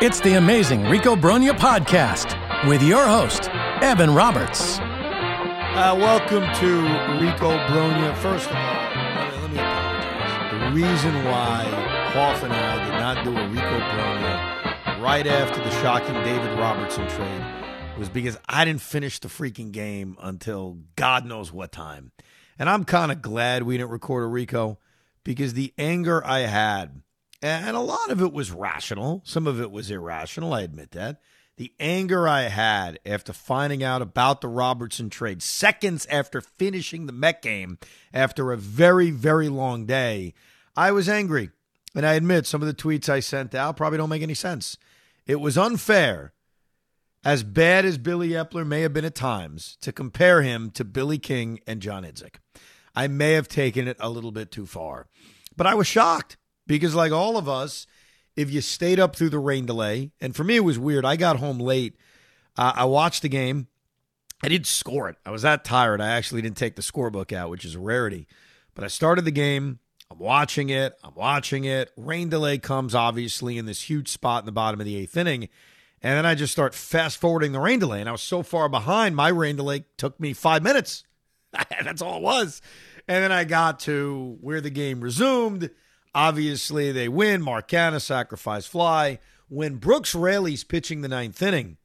It's the amazing Rico Brogna podcast with your host, Evan Roberts. Uh, welcome to Rico Brogna. First of all, let me, apologize. The reason why Hoff and I did not do a Rico Brogna right after the shocking David Robertson trade was because I didn't finish the freaking game until God knows what time. And I'm kind of glad we didn't record a Rico because the anger I had and a lot of it was rational. Some of it was irrational. I admit that. The anger I had after finding out about the Robertson trade, seconds after finishing the Met game, after a very, very long day, I was angry. And I admit some of the tweets I sent out probably don't make any sense. It was unfair, as bad as Billy Eppler may have been at times, to compare him to Billy King and John Idzik. I may have taken it a little bit too far. But I was shocked because like all of us, if you stayed up through the rain delay, and for me it was weird. I got home late. Uh, I watched the game. I didn't score it. I was that tired. I actually didn't take the scorebook out, which is a rarity. But I started the game. I'm watching it. I'm watching it. Rain delay comes obviously in this huge spot in the bottom of the eighth inning. And then I just start fast forwarding the rain delay. And I was so far behind, my rain delay took me five minutes. That's all it was. And then I got to where the game resumed. Obviously, they win. Mark Canha, sacrifice fly. When Brooks Raley's pitching the ninth inning,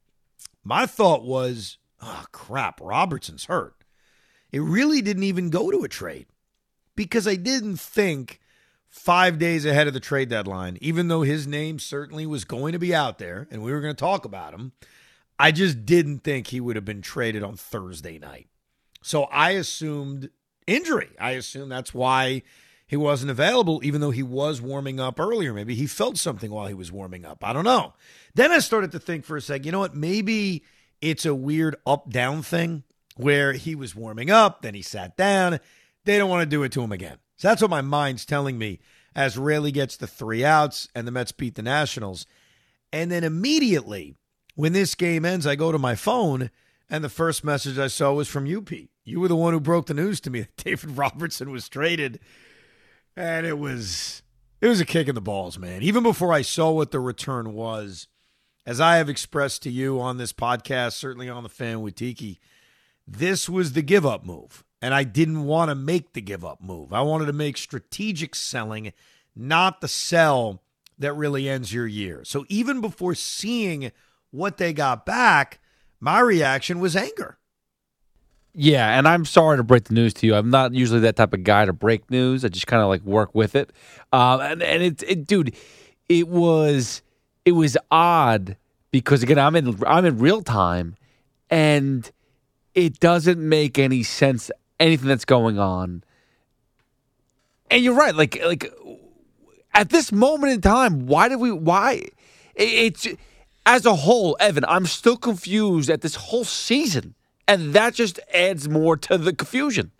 my thought was, oh, crap, Robertson's hurt. It really didn't even go to a trade because I didn't think five days ahead of the trade deadline, even though his name certainly was going to be out there and we were going to talk about him, I just didn't think he would have been traded on Thursday night. So I assumed injury. I assume that's why he wasn't available, even though he was warming up earlier. Maybe he felt something while he was warming up. I don't know. Then I started to think for a sec, you know what? Maybe it's a weird up down thing where he was warming up, then he sat down. They don't want to do it to him again. So that's what my mind's telling me as Raley gets the three outs and the Mets beat the Nationals. And then immediately, when this game ends, I go to my phone and the first message I saw was from you, Pete. You were the one who broke the news to me that David Robertson was traded and it was it was a kick in the balls, man. Even before I saw what the return was, as I have expressed to you on this podcast, certainly on the fan with Tiki, this was the give up move. And I didn't want to make the give up move. I wanted to make strategic selling, not the sell that really ends your year. So even before seeing what they got back, my reaction was anger. Yeah, and I'm sorry to break the news to you. I'm not usually that type of guy to break news. I just kind of like work with it. Um, and and it, it, dude, it was it was odd because again, I'm in I'm in real time, and it doesn't make any sense anything that's going on. And you're right, like like at this moment in time, why did we why it's as a whole, Evan? I'm still confused at this whole season and that just adds more to the confusion.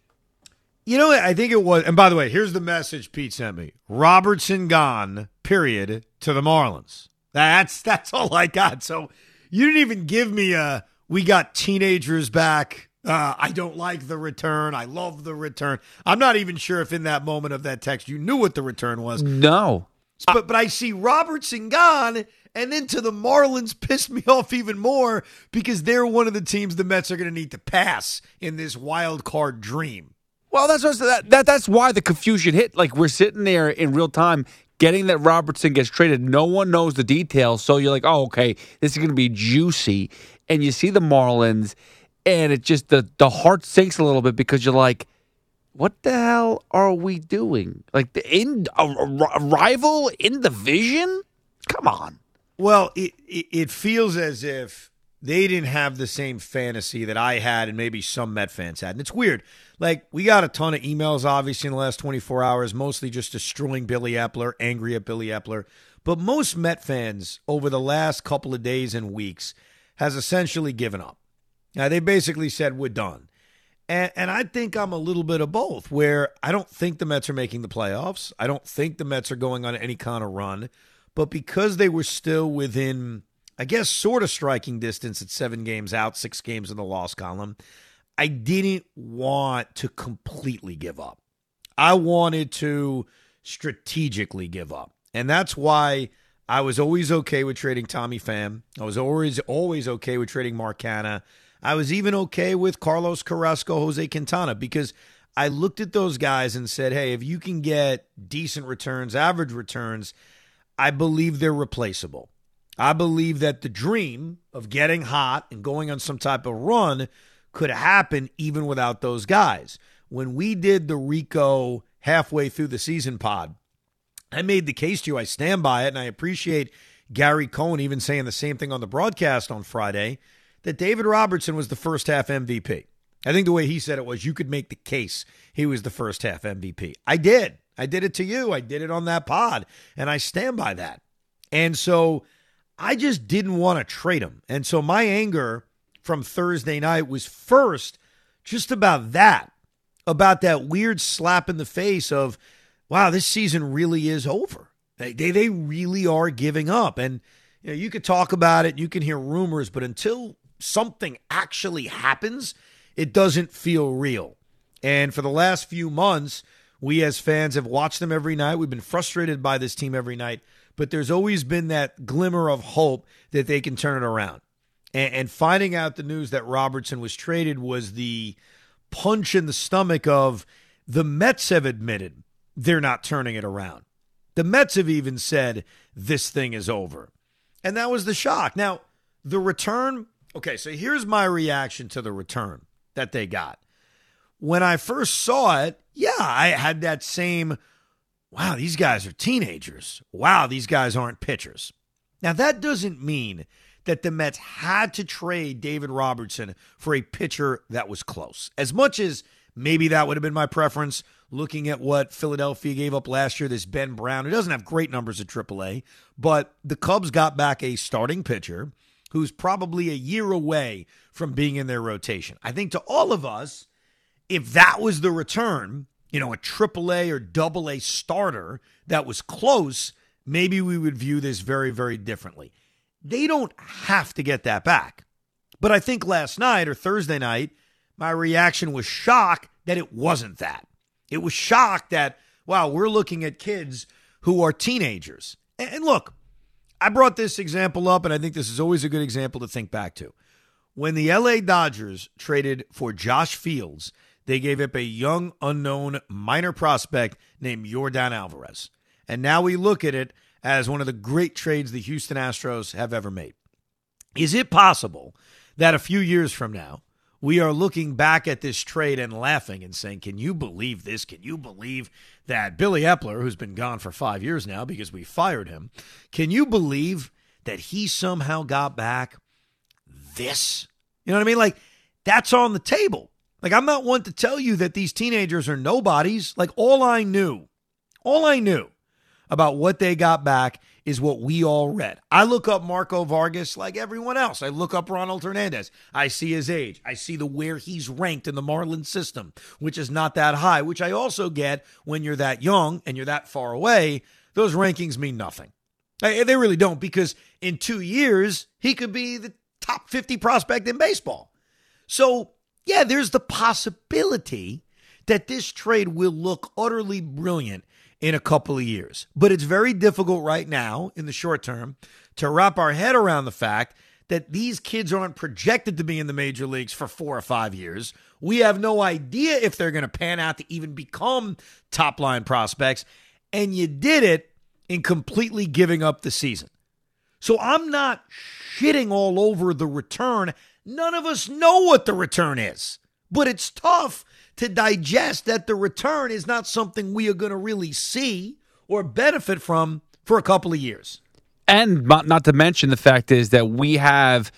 You know, I think it was. And by the way, here's the message Pete sent me: Robertson gone. Period. To the Marlins. That's that's all I got. So you didn't even give me a. We got teenagers back. Uh, I don't like the return. I love the return. I'm not even sure if in that moment of that text you knew what the return was. No. But but I see Robertson gone, and then to the Marlins pissed me off even more because they're one of the teams the Mets are going to need to pass in this wild card dream. Well, that's that, that that's why the confusion hit. Like we're sitting there in real time, getting that Robertson gets traded. No one knows the details, so you're like, oh, okay, this is going to be juicy. And you see the Marlins, and it just the the heart sinks a little bit because you're like, what the hell are we doing? Like the in a, a rival in the division? Come on. Well, it, it it feels as if they didn't have the same fantasy that I had and maybe some Met fans had. And it's weird. Like, we got a ton of emails, obviously, in the last 24 hours, mostly just destroying Billy Eppler, angry at Billy Eppler. But most Met fans over the last couple of days and weeks has essentially given up. Now, they basically said, we're done. And, and I think I'm a little bit of both, where I don't think the Mets are making the playoffs. I don't think the Mets are going on any kind of run. But because they were still within I guess, sort of striking distance at seven games out, six games in the loss column. I didn't want to completely give up. I wanted to strategically give up. And that's why I was always okay with trading Tommy Pham. I was always always okay with trading Mark Canha. I was even okay with Carlos Carrasco, Jose Quintana, because I looked at those guys and said, hey, if you can get decent returns, average returns, I believe they're replaceable. I believe that the dream of getting hot and going on some type of run could happen even without those guys. When we did the Rico halfway through the season pod, I made the case to you. I stand by it, and I appreciate Gary Cohen even saying the same thing on the broadcast on Friday that David Robertson was the first half MVP. I think the way he said it was you could make the case he was the first half MVP. I did. I did it to you. I did it on that pod, and I stand by that. And so I just didn't want to trade him. And so my anger from Thursday night was first just about that, about that weird slap in the face of, wow, this season really is over. They, they, they really are giving up. And you, know, you could talk about it, you can hear rumors, but until something actually happens, it doesn't feel real. And for the last few months, we as fans have watched them every night. We've been frustrated by this team every night but there's always been that glimmer of hope that they can turn it around. And, and finding out the news that Robertson was traded was the punch in the stomach of the Mets have admitted they're not turning it around. The Mets have even said this thing is over. And that was the shock. Now, the return, okay, so here's my reaction to the return that they got. When I first saw it, yeah, I had that same wow, these guys are teenagers. Wow, these guys aren't pitchers. Now, that doesn't mean that the Mets had to trade David Robertson for a pitcher that was close. As much as maybe that would have been my preference, looking at what Philadelphia gave up last year, this Ben Brown, who doesn't have great numbers at AAA, but the Cubs got back a starting pitcher who's probably a year away from being in their rotation. I think to all of us, if that was the return, you know, a AAA or double A starter that was close, maybe we would view this very, very differently. They don't have to get that back. But I think last night or Thursday night, my reaction was shock that it wasn't that. It was shock that, wow, we're looking at kids who are teenagers. And look, I brought this example up, and I think this is always a good example to think back to. When the LA Dodgers traded for Josh Fields they gave up a young, unknown minor prospect named Yordan Alvarez. And now we look at it as one of the great trades the Houston Astros have ever made. Is it possible that a few years from now, we are looking back at this trade and laughing and saying, Can you believe this? Can you believe that Billy Eppler, who's been gone for five years now because we fired him, can you believe that he somehow got back this? You know what I mean? Like, that's on the table. Like, I'm not one to tell you that these teenagers are nobodies. Like, all I knew, all I knew about what they got back is what we all read. I look up Marco Vargas like everyone else. I look up Ronald Hernandez. I see his age. I see the where he's ranked in the Marlin system, which is not that high, which I also get when you're that young and you're that far away. Those rankings mean nothing. They really don't because in two years, he could be the top 50 prospect in baseball. So yeah, there's the possibility that this trade will look utterly brilliant in a couple of years. But it's very difficult right now in the short term to wrap our head around the fact that these kids aren't projected to be in the major leagues for four or five years. We have no idea if they're going to pan out to even become top line prospects. And you did it in completely giving up the season. So I'm not shitting all over the return. None of us know what the return is, but it's tough to digest that the return is not something we are going to really see or benefit from for a couple of years. And not, to mention the fact is that we have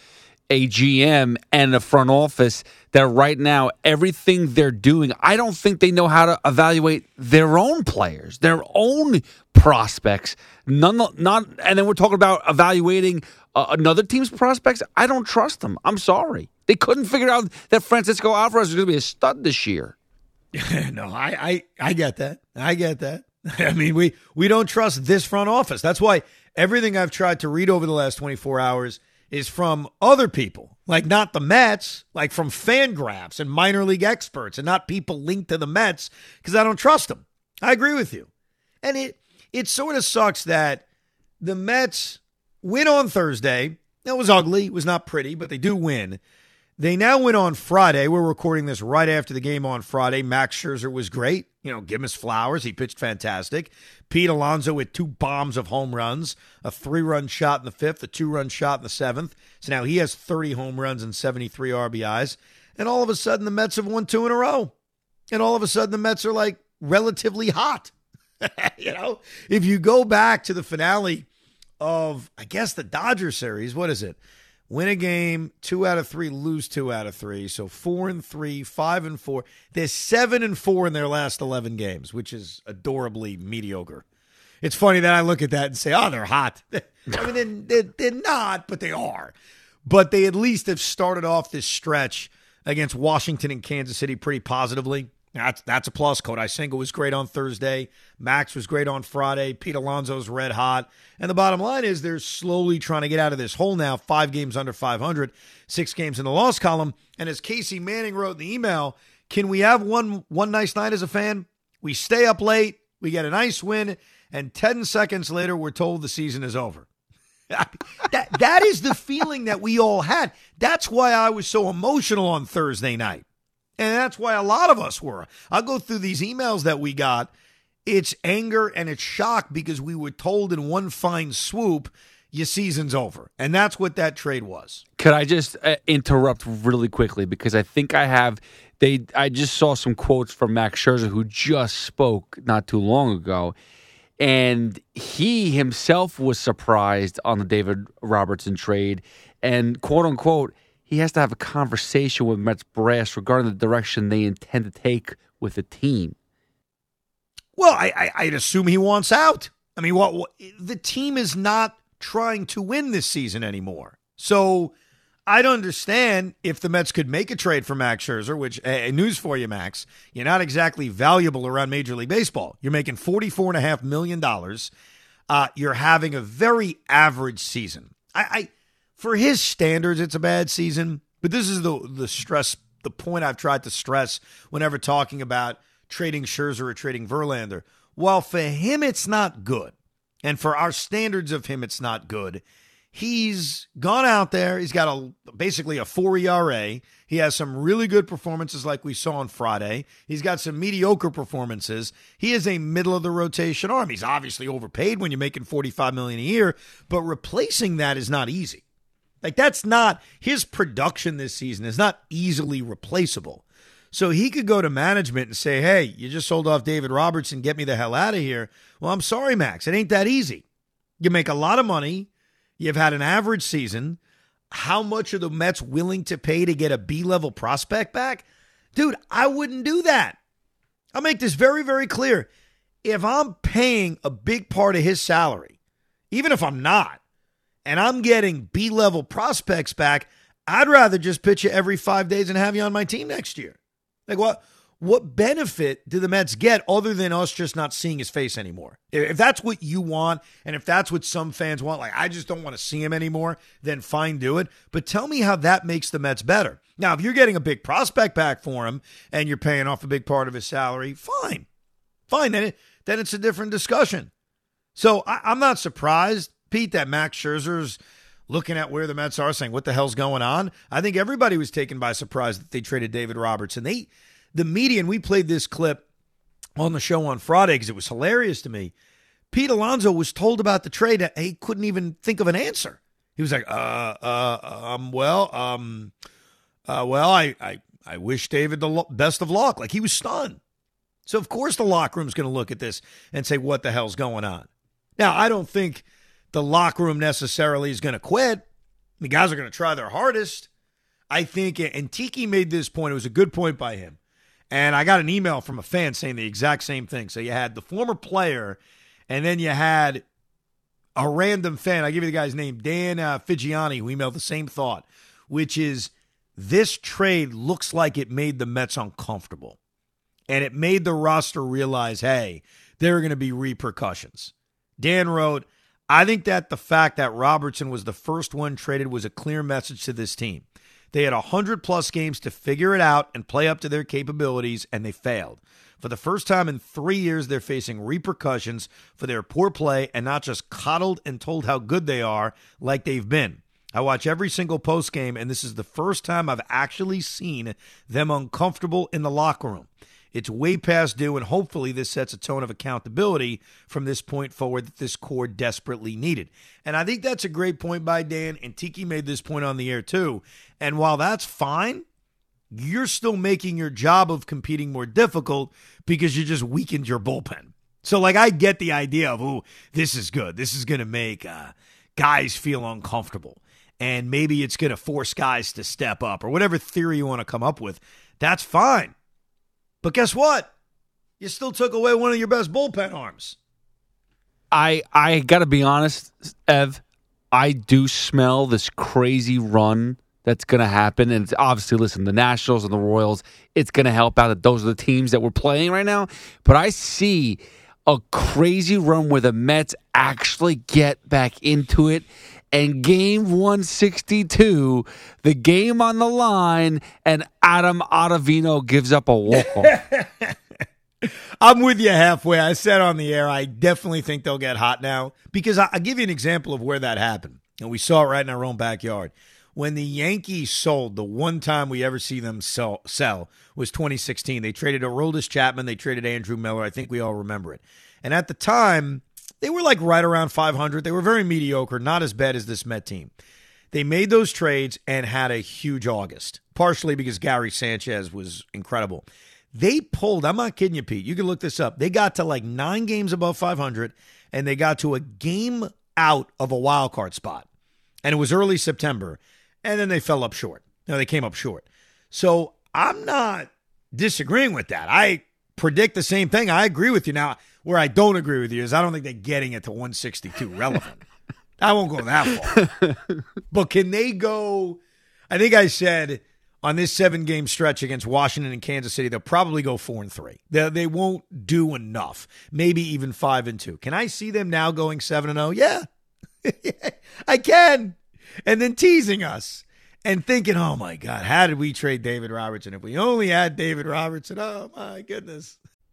a GM and a front office that right now everything they're doing, I don't think they know how to evaluate their own players, their own prospects. None, not, and then we're talking about evaluating uh, another team's prospects. I don't trust them. I'm sorry, they couldn't figure out that Francisco Alvarez is going to be a stud this year. no, I, I, I get that. I get that. I mean, we we don't trust this front office. That's why everything I've tried to read over the last 24 hours is from other people, like not the Mets, like from Fangraphs and minor league experts, and not people linked to the Mets because I don't trust them. I agree with you, and it it sort of sucks that the Mets win on Thursday. That was ugly. It was not pretty, but they do win. They now went on Friday. We're recording this right after the game on Friday. Max Scherzer was great. You know, give him his flowers. He pitched fantastic. Pete Alonso with two bombs of home runs, a three run shot in the fifth, a two run shot in the seventh. So now he has 30 home runs and 73 RBIs. And all of a sudden, the Mets have won two in a row. And all of a sudden, the Mets are like relatively hot. you know, if you go back to the finale of, I guess, the Dodger series, what is it? Win a game, two out of three, lose two out of three. So four and three, five and four. They're seven and four in their last 11 games, which is adorably mediocre. It's funny that I look at that and say, oh, they're hot. I mean, they're, they're, not, but they are. But they at least have started off this stretch against Washington and Kansas City pretty positively. That's that's a plus. Kodai Senga was great on Thursday. Max was great on Friday. Pete Alonso's red hot. And the bottom line is they're slowly trying to get out of this hole now. Five games under 500, six games in the loss column. And as Casey Manning wrote in the email, can we have one one nice night as a fan? We stay up late, we get a nice win, and 10 seconds later we're told the season is over. that that is the feeling that we all had. That's why I was so emotional on Thursday night. And that's why a lot of us were. I'll go through these emails that we got. It's anger and it's shock because we were told in one fine swoop, your season's over. And that's what that trade was. Could I just uh, interrupt really quickly because I think I have they I just saw some quotes from Max Scherzer who just spoke not too long ago and he himself was surprised on the David Robertson trade and quote unquote he has to have a conversation with Mets brass regarding the direction they intend to take with the team. Well, I, I, would assume he wants out. I mean, what, what the team is not trying to win this season anymore. So I'd understand if the Mets could make a trade for Max Scherzer, which, hey, news for you, Max, you're not exactly valuable around Major League Baseball. You're making $44.5 million. Uh, you're having a very average season. I, I for his standards, it's a bad season. But this is the the stress, the point I've tried to stress whenever talking about trading Scherzer or trading Verlander. While for him it's not good, and for our standards of him it's not good, he's gone out there. He's got a basically a four ERA. He has some really good performances, like we saw on Friday. He's got some mediocre performances. He is a middle of the rotation arm. He's obviously overpaid when you're making forty five million a year, but replacing that is not easy. Like that's not his production this season is not easily replaceable. So he could go to management and say, "Hey, you just sold off David Robertson, get me the hell out of here." Well, I'm sorry, Max. It ain't that easy. You make a lot of money. You've had an average season. How much are the Mets willing to pay to get a B-level prospect back? Dude, I wouldn't do that. I'll make this very, very clear. If I'm paying a big part of his salary, even if I'm not, and I'm getting B level prospects back, I'd rather just pitch you every five days and have you on my team next year. Like what? What benefit do the Mets get other than us just not seeing his face anymore? If that's what you want, and if that's what some fans want, like I just don't want to see him anymore, then fine, do it. But tell me how that makes the Mets better. Now, if you're getting a big prospect back for him and you're paying off a big part of his salary, fine, fine. Then it, then it's a different discussion. So I, I'm not surprised Pete, that Max Scherzer's looking at where the Mets are, saying, "What the hell's going on?" I think everybody was taken by surprise that they traded David Robertson. They, the media, and we played this clip on the show on Friday because it was hilarious to me. Pete Alonso was told about the trade. He couldn't even think of an answer. He was like, "Uh, uh, um, well, um, uh, well, I, I, I wish David the lo- best of luck." Like he was stunned. So of course the locker room's going to look at this and say, "What the hell's going on?" Now I don't think the locker room necessarily is going to quit. The guys are going to try their hardest. I think, and Tiki made this point. It was a good point by him. And I got an email from a fan saying the exact same thing. So you had the former player, and then you had a random fan. I give you the guy's name, Dan uh, Figiani, who emailed the same thought, which is this trade looks like it made the Mets uncomfortable. And it made the roster realize, hey, there are going to be repercussions. Dan wrote, I think that the fact that Robertson was the first one traded was a clear message to this team. They had 100 plus games to figure it out and play up to their capabilities, and they failed. For the first time in three years, they're facing repercussions for their poor play and not just coddled and told how good they are like they've been. I watch every single post game, and this is the first time I've actually seen them uncomfortable in the locker room. It's way past due, and hopefully, this sets a tone of accountability from this point forward that this core desperately needed. And I think that's a great point by Dan, and Tiki made this point on the air too. And while that's fine, you're still making your job of competing more difficult because you just weakened your bullpen. So, like, I get the idea of, oh, this is good. This is going to make uh, guys feel uncomfortable. And maybe it's going to force guys to step up or whatever theory you want to come up with. That's fine. But guess what? You still took away one of your best bullpen arms. I I got to be honest, Ev. I do smell this crazy run that's going to happen, and obviously, listen, the Nationals and the Royals. It's going to help out that those are the teams that we're playing right now. But I see a crazy run where the Mets actually get back into it and game 162, the game on the line, and Adam Ottavino gives up a walk I'm with you halfway. I said on the air, I definitely think they'll get hot now because I'll give you an example of where that happened. And we saw it right in our own backyard. When the Yankees sold, the one time we ever see them sell, sell was 2016. They traded Aroldis Chapman, they traded Andrew Miller. I think we all remember it. And at the time, they were like right around 500. They were very mediocre, not as bad as this Met team. They made those trades and had a huge August, partially because Gary Sanchez was incredible. They pulled, I'm not kidding you, Pete. You can look this up. They got to like nine games above 500, and they got to a game out of a wild card spot. And it was early September, and then they fell up short. No, they came up short. So I'm not disagreeing with that. I predict the same thing. I agree with you. Now, where I don't agree with you is I don't think they're getting it to 162 relevant. I won't go that far. but can they go? I think I said on this seven game stretch against Washington and Kansas City, they'll probably go four and three. They, they won't do enough, maybe even five and two. Can I see them now going seven and oh? Yeah, I can. And then teasing us and thinking, oh my God, how did we trade David Robertson? If we only had David Robertson, oh my goodness.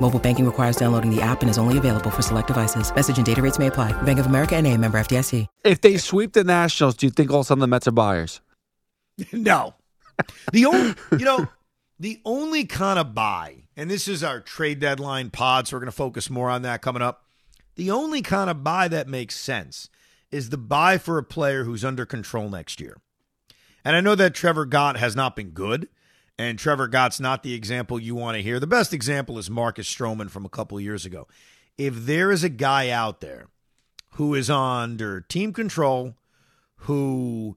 Mobile banking requires downloading the app and is only available for select devices. Message and data rates may apply. Bank of America and a member FDIC. If they sweep the Nationals, do you think all of a sudden the Mets are buyers? no. The only, you know, the only kind of buy, and this is our trade deadline pod, so we're going to focus more on that coming up. The only kind of buy that makes sense is the buy for a player who's under control next year. And I know that Trevor Gott has not been good, and Trevor Gott's not the example you want to hear. The best example is Marcus Stroman from a couple years ago. If there is a guy out there who is under team control, who,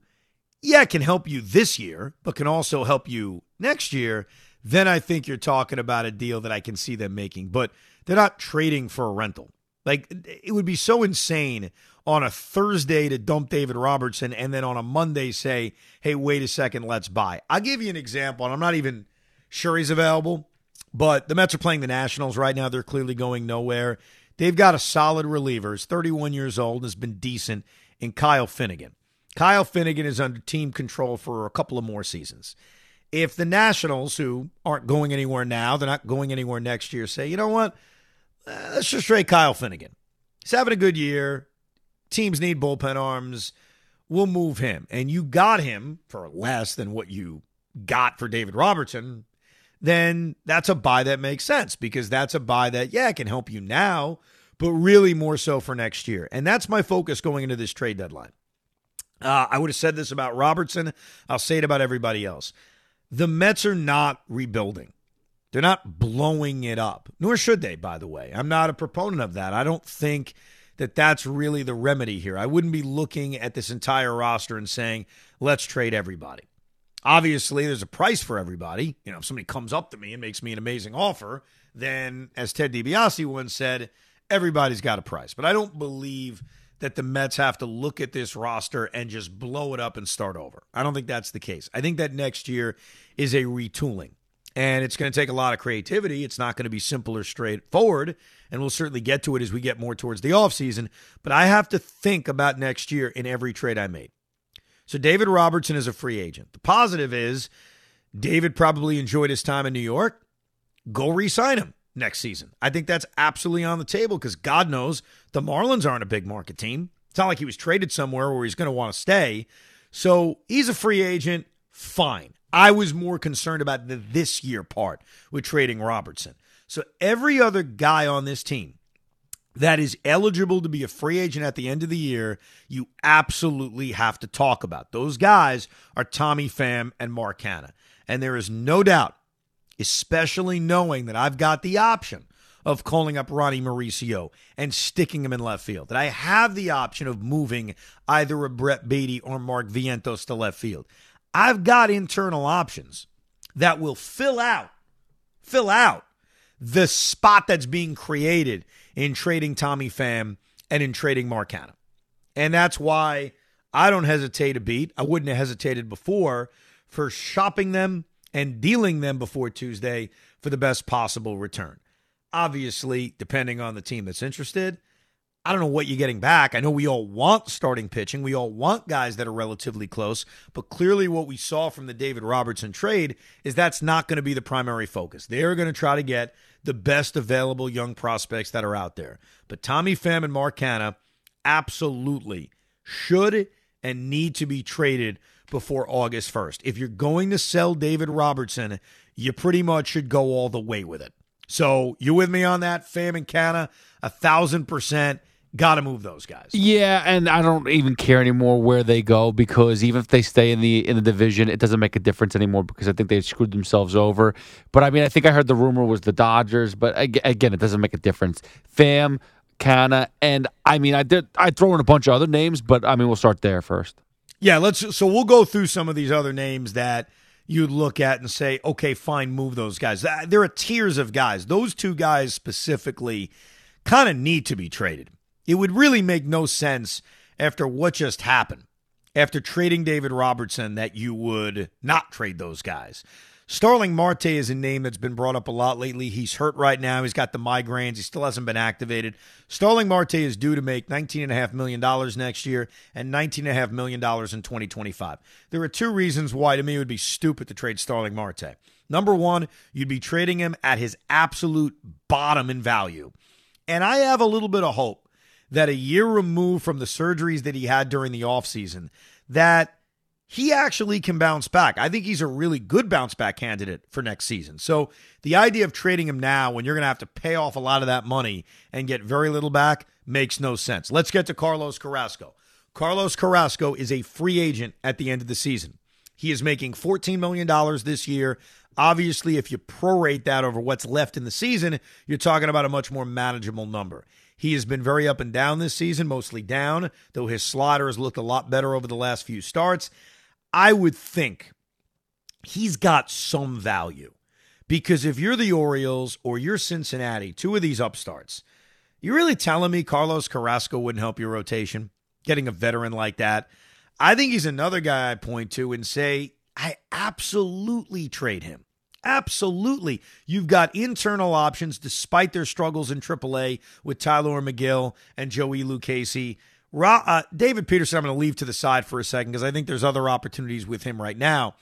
yeah, can help you this year, but can also help you next year, then I think you're talking about a deal that I can see them making. But they're not trading for a rental. Like, it would be so insane on a Thursday to dump David Robertson and then on a Monday say, hey, wait a second, let's buy. I'll give you an example, and I'm not even Sure, he's available, but the Mets are playing the Nationals right now. They're clearly going nowhere. They've got a solid reliever. He's 31 years old, has been decent in Kyle Finnegan. Kyle Finnegan is under team control for a couple of more seasons. If the Nationals, who aren't going anywhere now, they're not going anywhere next year, say, you know what, let's just trade Kyle Finnegan. He's having a good year. Teams need bullpen arms. We'll move him. And you got him for less than what you got for David Robertson. Then that's a buy that makes sense because that's a buy that, yeah, can help you now, but really more so for next year. And that's my focus going into this trade deadline. Uh, I would have said this about Robertson. I'll say it about everybody else. The Mets are not rebuilding. They're not blowing it up, nor should they, by the way. I'm not a proponent of that. I don't think that that's really the remedy here. I wouldn't be looking at this entire roster and saying, let's trade everybody. Obviously, there's a price for everybody. You know, if somebody comes up to me and makes me an amazing offer, then, as Ted DiBiase once said, everybody's got a price. But I don't believe that the Mets have to look at this roster and just blow it up and start over. I don't think that's the case. I think that next year is a retooling. And it's going to take a lot of creativity. It's not going to be simple or straightforward. And we'll certainly get to it as we get more towards the offseason. But I have to think about next year in every trade I made. So David Robertson is a free agent. The positive is David probably enjoyed his time in New York. Go re sign him next season. I think that's absolutely on the table because God knows the Marlins aren't a big market team. It's not like he was traded somewhere where he's going to want to stay. So he's a free agent. Fine. I was more concerned about the this year part with trading Robertson. So every other guy on this team that is eligible to be a free agent at the end of the year, you absolutely have to talk about. Those guys are Tommy Pham and Mark Canha. And there is no doubt, especially knowing that I've got the option of calling up Ronnie Mauricio and sticking him in left field, that I have the option of moving either a Brett Baty or Mark Vientos to left field. I've got internal options that will fill out, fill out the spot that's being created in trading Tommy Pham and in trading Mark Canha. And that's why I don't hesitate to beat. I wouldn't have hesitated before for shopping them and dealing them before Tuesday for the best possible return. Obviously, depending on the team that's interested, I don't know what you're getting back. I know we all want starting pitching. We all want guys that are relatively close, but clearly what we saw from the David Robertson trade is that's not going to be the primary focus. They're going to try to get the best available young prospects that are out there. But Tommy Pham and Mark Canha absolutely should and need to be traded before August 1st. If you're going to sell David Robertson, you pretty much should go all the way with it. So you with me on that, Pham and Canha? A thousand percent. Got to move those guys. Yeah, and I don't even care anymore where they go because even if they stay in the in the division, it doesn't make a difference anymore because I think they screwed themselves over. But I mean, I think I heard the rumor was the Dodgers, but again, it doesn't make a difference. Pham, Canha, and I mean, I did I throw in a bunch of other names, but I mean, we'll start there first. Yeah, let's. So we'll go through some of these other names that you'd look at and say, okay, fine, move those guys. There are tiers of guys. Those two guys specifically kind of need to be traded. It would really make no sense after what just happened, after trading David Robertson, that you would not trade those guys. Starling Marte is a name that's been brought up a lot lately. He's hurt right now. He's got the migraines. He still hasn't been activated. Starling Marte is due to make $19.5 million next year and $19.5 million in 2025. There are two reasons why, to me, it would be stupid to trade Starling Marte. Number one, you'd be trading him at his absolute bottom in value. And I have a little bit of hope that a year removed from the surgeries that he had during the offseason, that he actually can bounce back. I think he's a really good bounce back candidate for next season. So the idea of trading him now when you're going to have to pay off a lot of that money and get very little back makes no sense. Let's get to Carlos Carrasco. Carlos Carrasco is a free agent at the end of the season. He is making $14 million this year. Obviously, if you prorate that over what's left in the season, you're talking about a much more manageable number. He has been very up and down this season, mostly down, though his slider has looked a lot better over the last few starts. I would think he's got some value because if you're the Orioles or you're Cincinnati, two of these upstarts, you're really telling me Carlos Carrasco wouldn't help your rotation? Getting a veteran like that. I think he's another guy I point to and say, I absolutely trade him. Absolutely. You've got internal options despite their struggles in AAA with Tylor Megill and Joey Lucchesi. Ra- uh, David Peterson, I'm going to leave to the side for a second because I think there's other opportunities with him right now.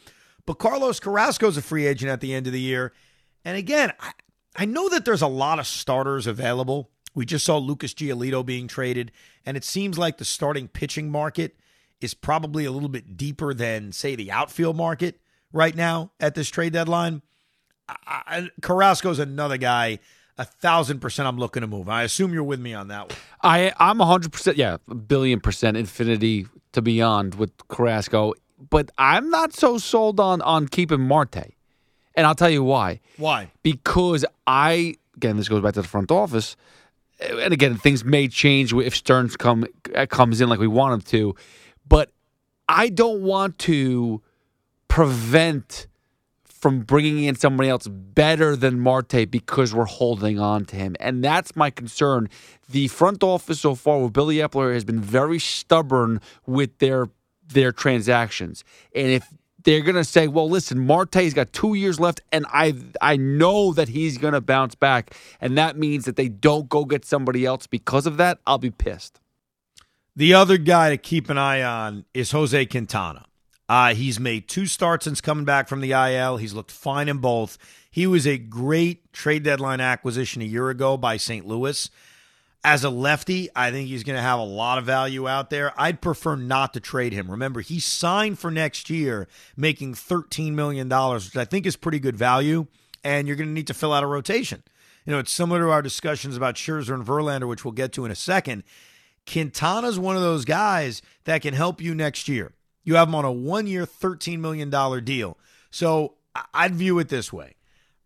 But Carlos Carrasco's a free agent at the end of the year. And again, I, I know that there's a lot of starters available. We just saw Lucas Giolito being traded, and it seems like the starting pitching market is probably a little bit deeper than, say, the outfield market right now at this trade deadline. I, Carrasco's another guy, a thousand percent. I'm looking to move. I assume you're with me on that one. I I'm a hundred percent, yeah, a billion percent, infinity to beyond with Carrasco. But I'm not so sold on on keeping Marte, and I'll tell you why. Why? Because I again, this goes back to the front office, and again, things may change if Stearns come comes in like we want him to, but I don't want to prevent from bringing in somebody else better than Marte because we're holding on to him. And that's my concern. The front office so far with Billy Eppler has been very stubborn with their their transactions. And if they're going to say, "Well, listen, Marte's got 2 years left and I I know that he's going to bounce back." And that means that they don't go get somebody else because of that, I'll be pissed. The other guy to keep an eye on is Jose Quintana. Uh, he's made two starts since coming back from the IL. He's looked fine in both. He was a great trade deadline acquisition a year ago by St. Louis. As a lefty, I think he's going to have a lot of value out there. I'd prefer not to trade him. Remember, he signed for next year, making $13 million, which I think is pretty good value, and you're going to need to fill out a rotation. You know, it's similar to our discussions about Scherzer and Verlander, which we'll get to in a second. Quintana's one of those guys that can help you next year. You have him on a one year, $13 million deal. So I'd view it this way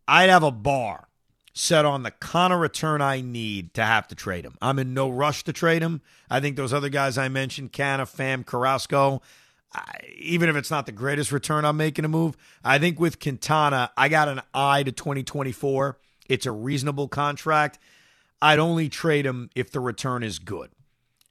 I'd have a bar set on the kind of return I need to have to trade him. I'm in no rush to trade him. I think those other guys I mentioned, Canha, Pham, Carrasco, I, even if it's not the greatest return I'm making a move, I think with Quintana, I got an eye to 2024. It's a reasonable contract. I'd only trade him if the return is good.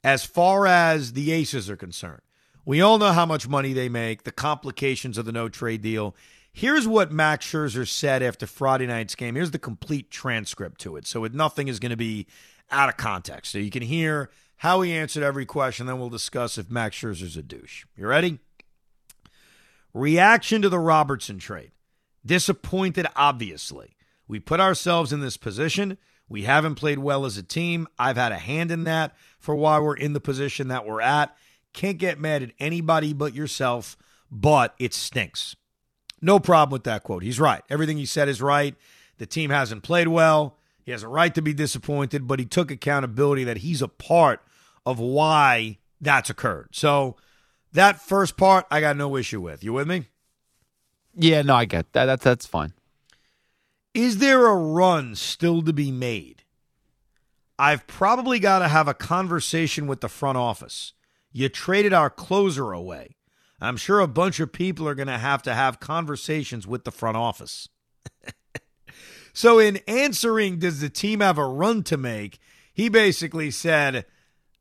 As far as the Aces are concerned, we all know how much money they make, the complications of the no trade deal. Here's what Max Scherzer said after Friday night's game. Here's the complete transcript to it. So it, nothing is going to be out of context. So you can hear how he answered every question. Then we'll discuss if Max Scherzer's a douche. You ready? Reaction to the Robertson trade. Disappointed, obviously. We put ourselves in this position. We haven't played well as a team. I've had a hand in that for why we're in the position that we're at. Can't get mad at anybody but yourself, but it stinks. No problem with that quote. He's right. Everything he said is right. The team hasn't played well. He has a right to be disappointed, but he took accountability that he's a part of why that's occurred. So that first part, I got no issue with. You with me? Yeah, no, I get that. That's that's fine. Is there a run still to be made? I've probably got to have a conversation with the front office. You traded our closer away. I'm sure a bunch of people are going to have to have conversations with the front office. so, in answering, does the team have a run to make? He basically said,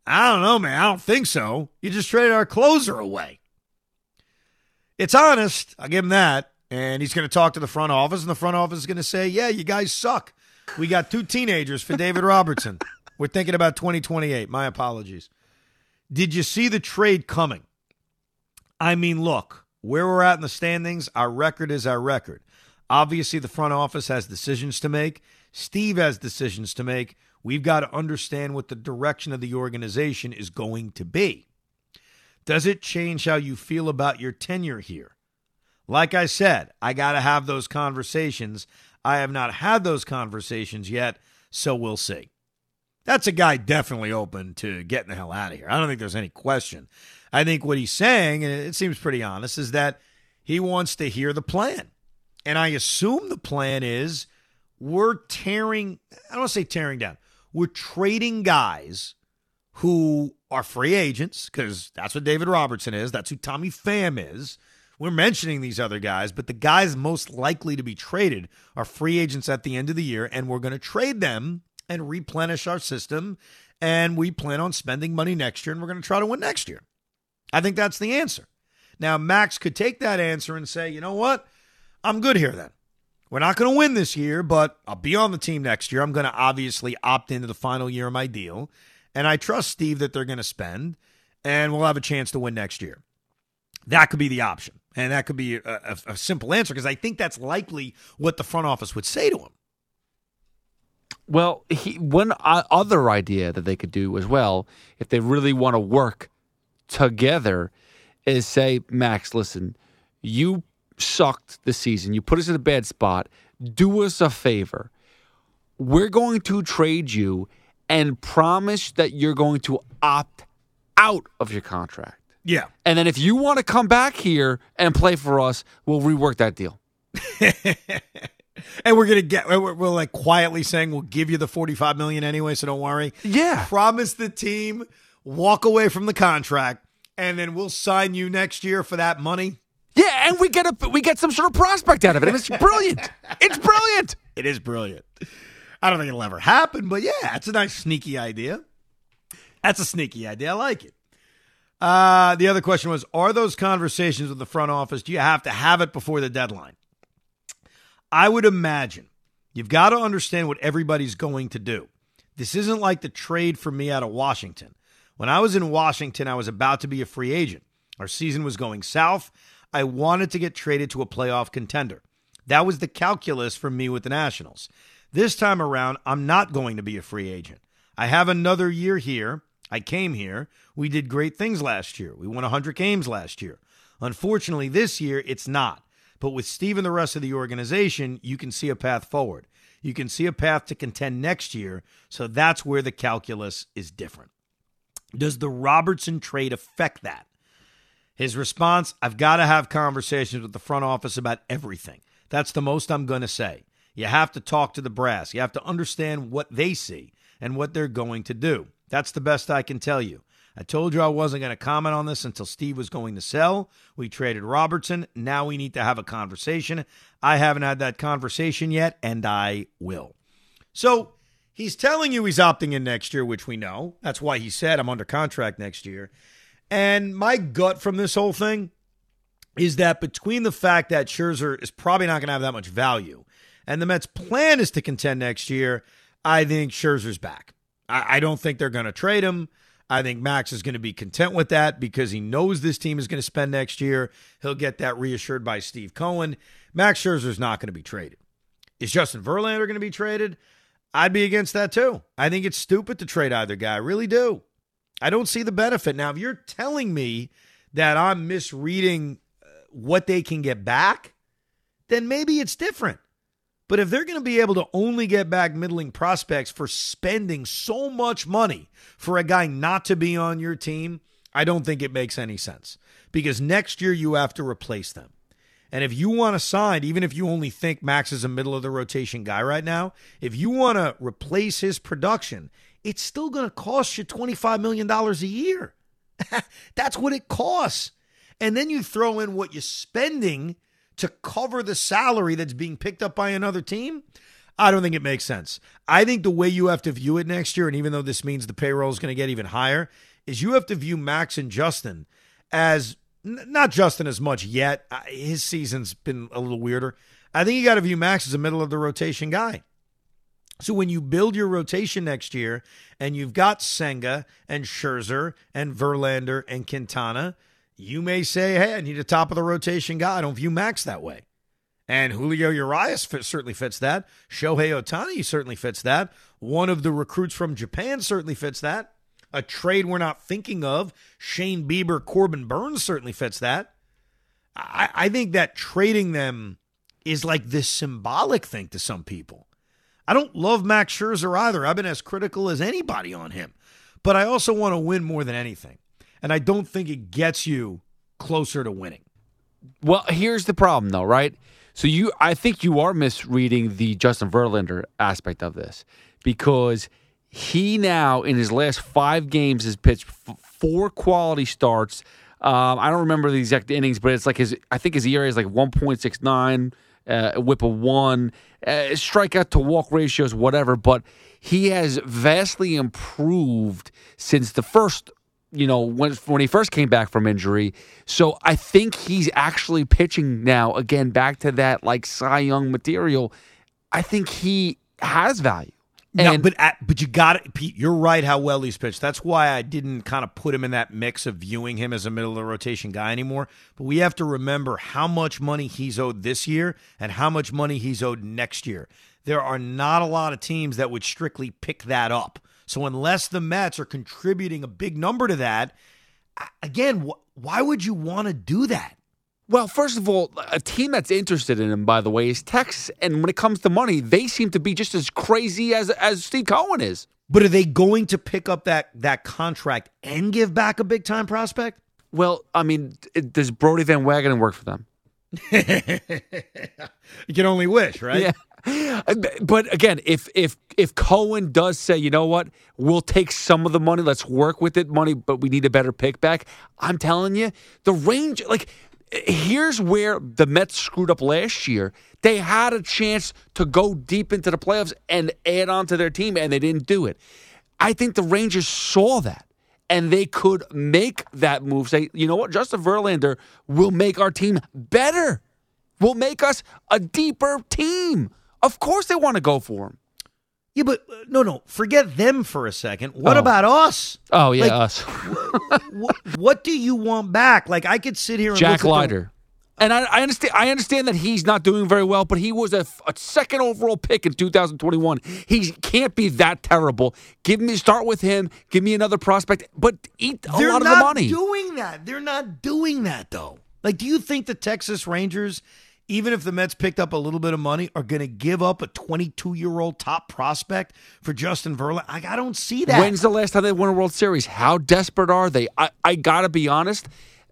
I don't know, man. I don't think so. You just traded our closer away. It's honest. I'll give him that. And he's going to talk to the front office, and the front office is going to say, Yeah, you guys suck. We got two teenagers for David Robertson. We're thinking about 2028. My apologies. Did you see the trade coming? I mean, look, where we're at in the standings, our record is our record. Obviously, the front office has decisions to make. Steve has decisions to make. We've got to understand what the direction of the organization is going to be. Does it change how you feel about your tenure here? Like I said, I got to have those conversations. I have not had those conversations yet, so we'll see that's a guy definitely open to getting the hell out of here. I don't think there's any question. I think what he's saying, and it seems pretty honest, is that he wants to hear the plan. And I assume the plan is we're tearing, I don't want to say tearing down, we're trading guys who are free agents, because that's what David Robertson is, that's who Tommy Pham is. We're mentioning these other guys, but the guys most likely to be traded are free agents at the end of the year, and we're going to trade them and replenish our system. And we plan on spending money next year and we're going to try to win next year. I think that's the answer. Now, Max could take that answer and say, you know what? I'm good here then. We're not going to win this year, but I'll be on the team next year. I'm going to obviously opt into the final year of my deal. And I trust Steve that they're going to spend, and we'll have a chance to win next year. That could be the option. And that could be a, a, a simple answer because I think that's likely what the front office would say to him. Well, he, one other idea that they could do as well, if they really want to work together, is say, Max, listen, you sucked this season. You put us in a bad spot. Do us a favor. We're going to trade you and promise that you're going to opt out of your contract. Yeah. And then if you want to come back here and play for us, we'll rework that deal. and we're gonna get we're, we're, like quietly saying we'll give you the 45 million anyway so don't worry. Yeah. Promise the team walk away from the contract and then we'll sign you next year for that money. Yeah and we get a we get some sort of prospect out of it. And it's brilliant. It's brilliant. It is brilliant. I don't think it'll ever happen but yeah that's a nice sneaky idea. That's a sneaky idea. I like it. Uh, the other question was Are those conversations with the front office, do you have to have it before the deadline? I would imagine you've got to understand what everybody's going to do. This isn't like the trade for me out of Washington. When I was in Washington, I was about to be a free agent. Our season was going south. I wanted to get traded to a playoff contender. That was the calculus for me with the Nationals. This time around, I'm not going to be a free agent. I have another year here. I came here. We did great things last year. We won 100 games last year. Unfortunately, this year, it's not. But with Steve and the rest of the organization, you can see a path forward. You can see a path to contend next year. So that's where the calculus is different. Does the Robertson trade affect that? His response I've got to have conversations with the front office about everything. That's the most I'm going to say. You have to talk to the brass, you have to understand what they see and what they're going to do. That's the best I can tell you. I told you I wasn't going to comment on this until Steve was going to sell. We traded Robertson. Now we need to have a conversation. I haven't had that conversation yet, and I will. So he's telling you he's opting in next year, which we know. That's why he said I'm under contract next year. And my gut from this whole thing is that between the fact that Scherzer is probably not going to have that much value and the Mets' plan is to contend next year, I think Scherzer's back. I, I don't think they're going to trade him. I think Max is going to be content with that because he knows this team is going to spend next year. He'll get that reassured by Steve Cohen. Max Scherzer is not going to be traded. Is Justin Verlander going to be traded? I'd be against that too. I think it's stupid to trade either guy. I really do. I don't see the benefit. Now, if you're telling me that I'm misreading uh, what they can get back, then maybe it's different. But if they're going to be able to only get back middling prospects for spending so much money for a guy not to be on your team, I don't think it makes any sense because next year you have to replace them. And if you want to sign, even if you only think Max is a middle of the rotation guy right now, if you want to replace his production, it's still going to cost you $25 million a year. That's what it costs. And then you throw in what you're spending to cover the salary that's being picked up by another team, I don't think it makes sense. I think the way you have to view it next year, and even though this means the payroll is going to get even higher, is you have to view Max and Justin as not Justin as much yet. His season's been a little weirder. I think you got to view Max as a middle of the rotation guy. So when you build your rotation next year and you've got Senga and Scherzer and Verlander and Quintana, you may say, hey, I need a top of the rotation guy. I don't view Max that way. And Julio Urias fit, certainly fits that. Shohei Ohtani certainly fits that. One of the recruits from Japan certainly fits that. A trade we're not thinking of, Shane Bieber, Corbin Burnes certainly fits that. I, I think that trading them is like this symbolic thing to some people. I don't love Max Scherzer either. I've been as critical as anybody on him. But I also want to win more than anything and I don't think it gets you closer to winning. Well, here's the problem, though, right? So you, I think you are misreading the Justin Verlander aspect of this because he now in his last five games has pitched four quality starts. Um, I don't remember the exact innings, but it's like his. I think his ERA is like one point six nine, uh, whip of one, uh, strikeout to walk ratios, whatever. But he has vastly improved since the first you know, when when he first came back from injury. So I think he's actually pitching now again back to that like Cy Young material. I think he has value. No, but at, but you got it, Pete. You're right. How well he's pitched. That's why I didn't kind of put him in that mix of viewing him as a middle of the rotation guy anymore. But we have to remember how much money he's owed this year and how much money he's owed next year. There are not a lot of teams that would strictly pick that up. So unless the Mets are contributing a big number to that, again, wh- why would you want to do that? Well, first of all, a team that's interested in him, by the way, is Texas. And when it comes to money, they seem to be just as crazy as as Steve Cohen is. But are they going to pick up that that contract and give back a big time prospect? Well, I mean, it- does Brodie Van Wagenen work for them? You can only wish, right? Yeah. But again, if if if Cohen does say, you know what, we'll take some of the money, let's work with it, money, but we need a better pick back. I'm telling you, the range, like, here's where the Mets screwed up last year. They had a chance to go deep into the playoffs and add on to their team, and they didn't do it. I think the Rangers saw that. And they could make that move. Say, you know what, Justin Verlander will make our team better will make us a deeper team. Of course, they want to go for him. Yeah, but uh, no, no. Forget them for a second. What Oh. about us? Oh yeah, Like, us. what, what do you want back? Like I could sit here and Jack look at the- Leiter. And I, I understand. I understand that he's not doing very well, but he was a, a second overall pick in 2021. He can't be that terrible. Give me start with him. Give me another prospect, but eat a They're lot of not the money. They're not doing that. They're not doing that though. Like, do you think the Texas Rangers, even if the Mets picked up a little bit of money, are going to give up a 22 year old top prospect for Justin Verlander? Like, I don't see that. When's the last time they won a World Series? How desperate are they? I, I gotta be honest.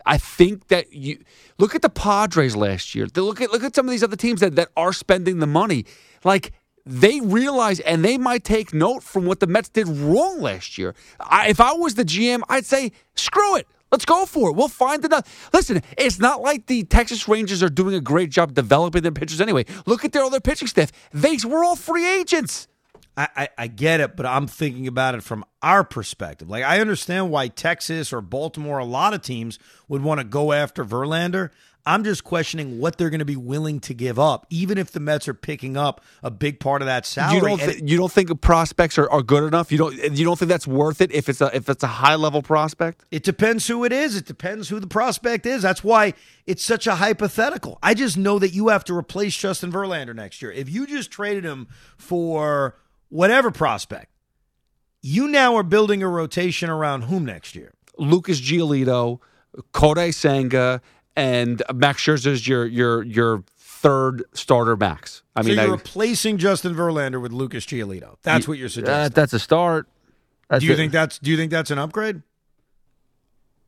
I think that you look at the Padres last year. Look at look at some of these other teams that, that are spending the money. Like they realize and they might take note from what the Mets did wrong last year. I, if I was the GM, I'd say screw it. Let's go for it. We'll find enough. Listen, it's not like the Texas Rangers are doing a great job developing their pitchers anyway. Look at their other pitching staff. They were all free agents. I, I, I get it, but I'm thinking about it from our perspective. Like, I understand why Texas or Baltimore, a lot of teams would want to go after Verlander. I'm just questioning what they're going to be willing to give up, even if the Mets are picking up a big part of that salary. You don't th- you don't think prospects are, are good enough? You don't you don't think that's worth it if it's a if it's a high level prospect? It depends who it is. It depends who the prospect is. That's why it's such a hypothetical. I just know that you have to replace Justin Verlander next year. If you just traded him for whatever prospect, you now are building a rotation around whom next year? Lucas Giolito, Kodai Senga, and Max Scherzer's your your your third starter max. I so mean, you're I- replacing Justin Verlander with Lucas Giolito. That's what you're uh, suggesting. that's a start. That's do you it. think that's do you think that's an upgrade?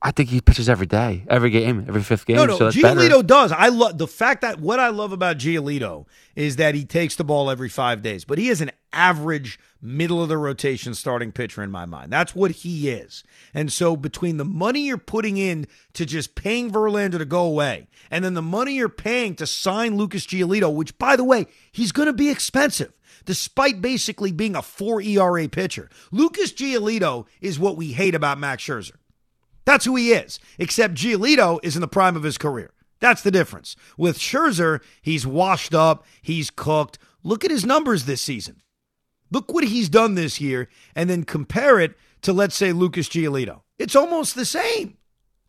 I think he pitches every day, every game, every fifth game. No, no. so Giolito better. does. I love the fact that what I love about Giolito is that he takes the ball every five days, but he is an average middle of the rotation starting pitcher in my mind. That's what he is. And so between the money you're putting in to just paying Verlander to go away, and then the money you're paying to sign Lucas Giolito, which by the way, he's going to be expensive. Despite basically being a four ERA pitcher, Lucas Giolito is what we hate about Max Scherzer. That's who he is. Except Giolito is in the prime of his career. That's the difference. With Scherzer, he's washed up, he's cooked. Look at his numbers this season. Look what he's done this year, and then compare it to, let's say, Lucas Giolito. It's almost the same.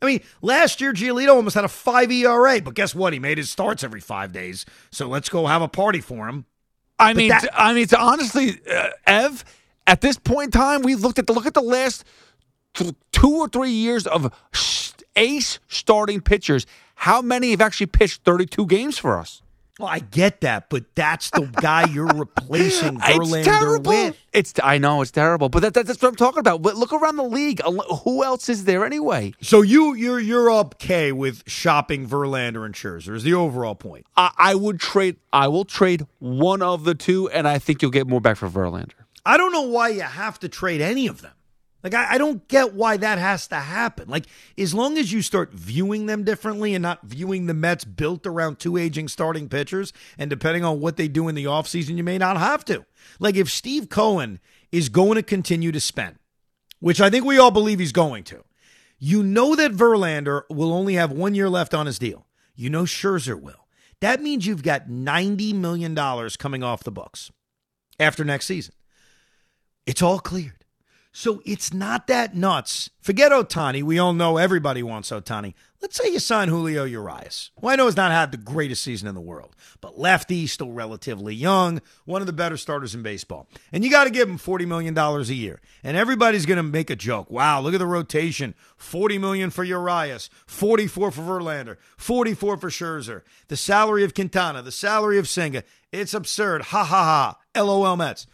I mean, last year Giolito almost had a five ERA, but guess what? He made his starts every five days. So let's go have a party for him. I mean, that- I mean, to honestly, uh, Ev, at this point in time, we looked at the look at the last th- two or three years of ace starting pitchers. How many have actually pitched 32 games for us? Well, I get that, but that's the guy you're replacing It's Verlander terrible. with. It's I know it's terrible, but that, that, that's what I'm talking about. But look around the league. Who else is there anyway? So you you're you're okay with shopping Verlander and Scherzer is the overall point. I, I would trade. I will trade one of the two, and I think you'll get more back for Verlander. I don't know why you have to trade any of them. Like I, I don't get why that has to happen. Like as long as you start viewing them differently and not viewing the Mets built around two aging starting pitchers, and depending on what they do in the offseason, you may not have to. Like if Steve Cohen is going to continue to spend, which I think we all believe he's going to, You know that Verlander will only have one year left on his deal. You know Scherzer will. That means you've got $90 million coming off the books after next season. It's all cleared. So it's not that nuts. Forget Ohtani. We all know everybody wants Ohtani. Let's say you sign Julio Urias. Well, I know he's not had the greatest season in the world, but lefty, still relatively young, one of the better starters in baseball. And you got to give him $40 million a year. And everybody's going to make a joke. Wow, look at the rotation. 40 million for Urias, 44 for Verlander, 44 for Scherzer. The salary of Quintana, the salary of Senga. It's absurd. Ha ha ha. LOL Mets.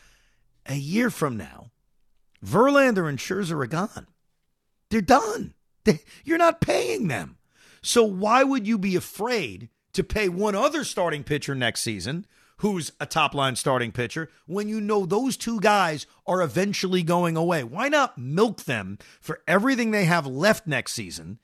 A year from now, Verlander and Scherzer are gone. They're done. They, you're not paying them. So why would you be afraid to pay one other starting pitcher next season, who's a top line starting pitcher, when you know those two guys are eventually going away? Why not milk them for everything they have left next season,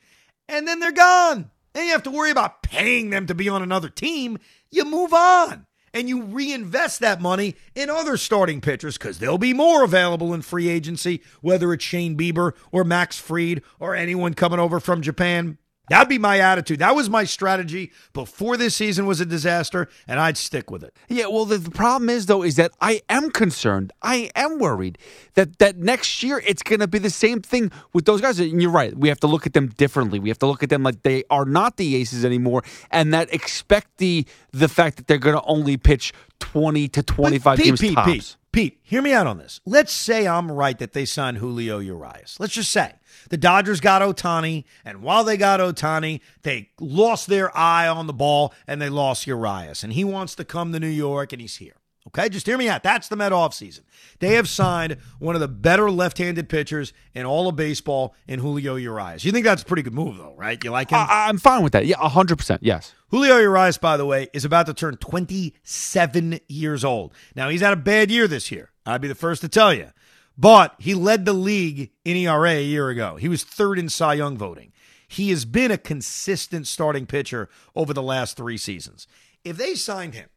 and then they're gone? And you have to worry about paying them to be on another team. You move on and you reinvest that money in other starting pitchers because there'll be more available in free agency, whether it's Shane Bieber or Max Fried or anyone coming over from Japan. That'd be my attitude. That was my strategy before this season was a disaster, and I'd stick with it. Yeah, well, the, the problem is though is that I am concerned. I am worried that that next year it's going to be the same thing with those guys. And you're right. We have to look at them differently. We have to look at them like they are not the aces anymore, and that expect the the fact that they're going to only pitch twenty to twenty five games Pete, tops. Pete, Pete, hear me out on this. Let's say I'm right that they sign Julio Urias. Let's just say the Dodgers got Ohtani, and while they got Ohtani, they lost their eye on the ball and they lost Urias. And he wants to come to New York and he's here. Okay, just hear me out. That's the Met offseason. They have signed one of the better left handed pitchers in all of baseball in Julio Urias. You think that's a pretty good move, though, right? You like him? I, I'm fine with that. Yeah, hundred percent. Yes. Julio Urias, by the way, is about to turn 27 years old. Now, he's had a bad year this year. I'd be the first to tell you. But he led the league in ERA a year ago. He was third in Cy Young voting. He has been a consistent starting pitcher over the last three seasons. If they signed him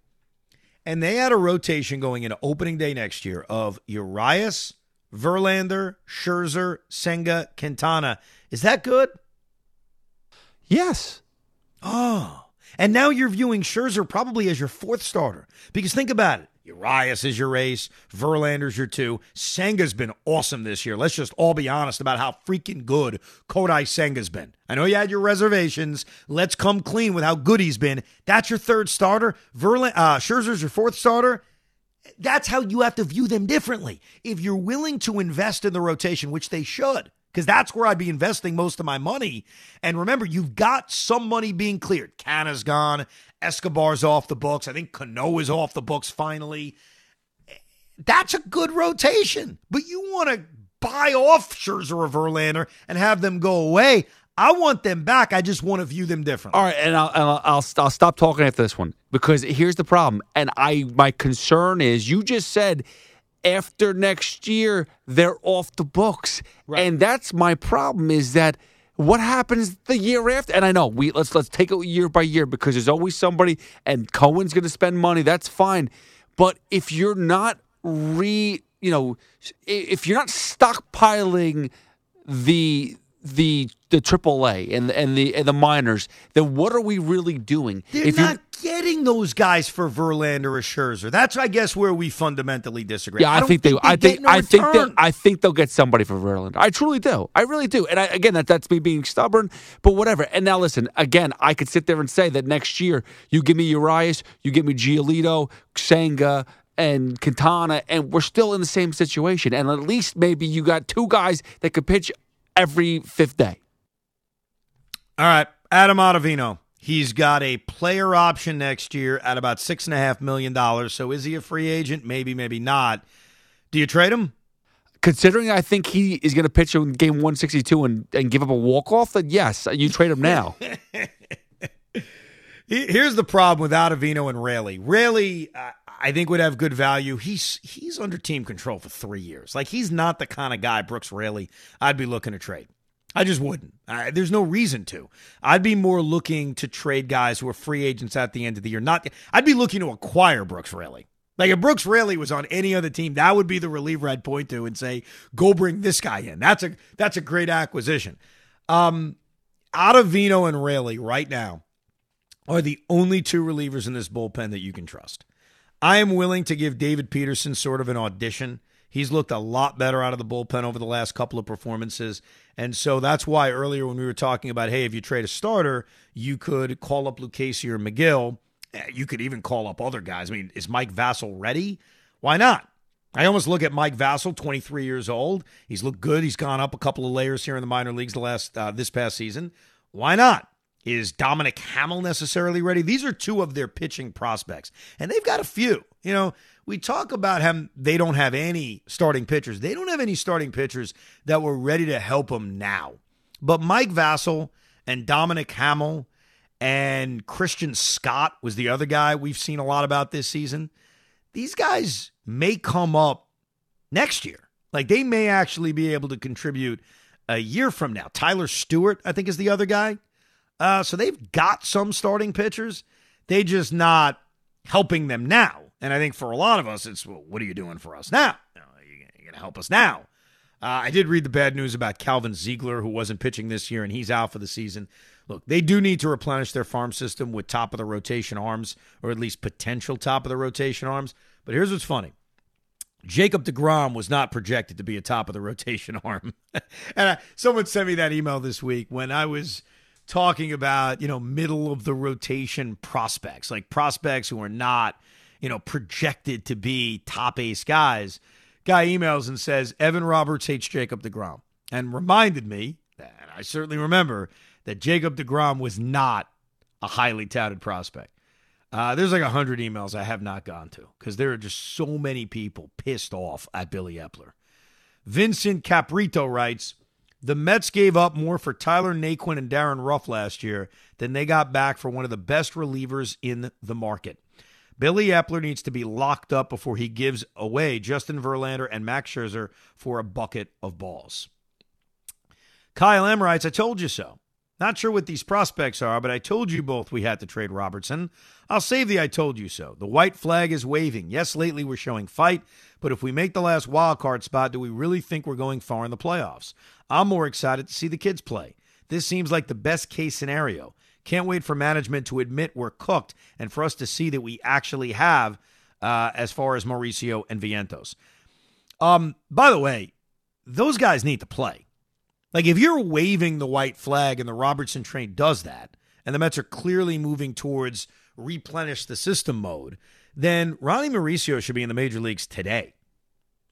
and they had a rotation going into opening day next year of Urias, Verlander, Scherzer, Senga, Quintana, is that good? Yes. Oh. And now you're viewing Scherzer probably as your fourth starter. Because think about it. Urias is your ace. Verlander's your two. Senga's been awesome this year. Let's just all be honest about how freaking good Kodai Senga's been. I know you had your reservations. Let's come clean with how good he's been. That's your third starter. Verland, uh, Scherzer's your fourth starter. That's how you have to view them differently. If you're willing to invest in the rotation, which they should, because that's where I'd be investing most of my money. And remember, you've got some money being cleared. Canha's gone. Escobar's off the books. I think Cano is off the books finally. That's a good rotation. But you want to buy off Scherzer or Verlander and have them go away. I want them back. I just want to view them differently. All right, and I'll, I'll I'll I'll stop talking after this one because here's the problem. And I my concern is you just said after next year they're off the books, and that's my problem. Is that what happens the year after? And I know we let's let's take it year by year because there's always somebody, and Cohen's going to spend money. That's fine, but if you're not re, you know, if you're not stockpiling the the the AAA and and the and the minors, then what are we really doing? They're if you're- not getting those guys for Verlander or Scherzer. That's, I guess, where we fundamentally disagree. Yeah, I, don't think they. I think I think that I think they'll get somebody for Verlander. I truly do. I really do. And I, again, that that's me being stubborn. But whatever. And now listen. Again, I could sit there and say that next year you give me Urias, you give me Giolito, Senga, and Quintana, and we're still in the same situation. And at least maybe you got two guys that could pitch every fifth day. All right, Adam Ottavino. He's got a player option next year at about six and a half million dollars. So is he a free agent? Maybe, maybe not. Do you trade him? Considering I think he is going to pitch in game 162 and, and give up a walk off, then yes, you trade him now. Here's the problem with Ottavino and Raley. Raley, uh, I think would have good value. He's he's under team control for three years. Like he's not the kind of guy Brooks Raley I'd be looking to trade. I just wouldn't. Uh, there's no reason to. I'd be more looking to trade guys who are free agents at the end of the year. Not. I'd be looking to acquire Brooks Raley. Like if Brooks Raley was on any other team, that would be the reliever I'd point to and say, "Go bring this guy in." That's a that's a great acquisition. Um, Ottavino and Raley right now are the only two relievers in this bullpen that you can trust. I am willing to give David Peterson sort of an audition. He's looked a lot better out of the bullpen over the last couple of performances. And so that's why earlier when we were talking about, hey, if you trade a starter, you could call up Lucchesi or Megill. Eh, you could even call up other guys. I mean, is Mike Vasil ready? Why not? I almost look at Mike Vasil, 23 years old. He's looked good. He's gone up a couple of layers here in the minor leagues the last uh, this past season. Why not? Is Dominic Hamel necessarily ready? These are two of their pitching prospects, and they've got a few. You know, we talk about him, they don't have any starting pitchers. They don't have any starting pitchers that were ready to help them now. But Mike Vasil and Dominic Hamel and Christian Scott was the other guy we've seen a lot about this season. These guys may come up next year. Like they may actually be able to contribute a year from now. Tyler Stuart, I think, is the other guy. Uh, so they've got some starting pitchers. They just not helping them now. And I think for a lot of us, it's well, what are you doing for us now? You know, you're going to help us now. Uh, I did read the bad news about Calvin Ziegler, who wasn't pitching this year, and he's out for the season. Look, they do need to replenish their farm system with top of the rotation arms, or at least potential top of the rotation arms. But here's what's funny Jacob DeGrom was not projected to be a top of the rotation arm. and I, someone sent me that email this week when I was talking about, you know, middle of the rotation prospects, like prospects who are not, you know, projected to be top ace guys. Guy emails and says, Evan Roberts hates Jacob DeGrom and reminded me, and I certainly remember, that Jacob DeGrom was not a highly touted prospect. Uh, there's like a hundred emails I have not gone to because there are just so many people pissed off at Billy Eppler. Vincent Caprito writes, the Mets gave up more for Tyler Naquin and Darin Ruf last year than they got back for one of the best relievers in the market. Billy Eppler needs to be locked up before he gives away Justin Verlander and Max Scherzer for a bucket of balls. Kyle M writes, I told you so. Not sure what these prospects are, but I told you both we had to trade Robertson. I'll save the I told you so. The white flag is waving. Yes, lately we're showing fight, but if we make the last wild card spot, do we really think we're going far in the playoffs? I'm more excited to see the kids play. This seems like the best case scenario. Can't wait for management to admit we're cooked and for us to see that we actually have uh, as far as Mauricio and Vientos. Um, by the way, those guys need to play. Like if you're waving the white flag and the Robertson train does that, and the Mets are clearly moving towards replenish the system mode, then Ronnie Mauricio should be in the major leagues today.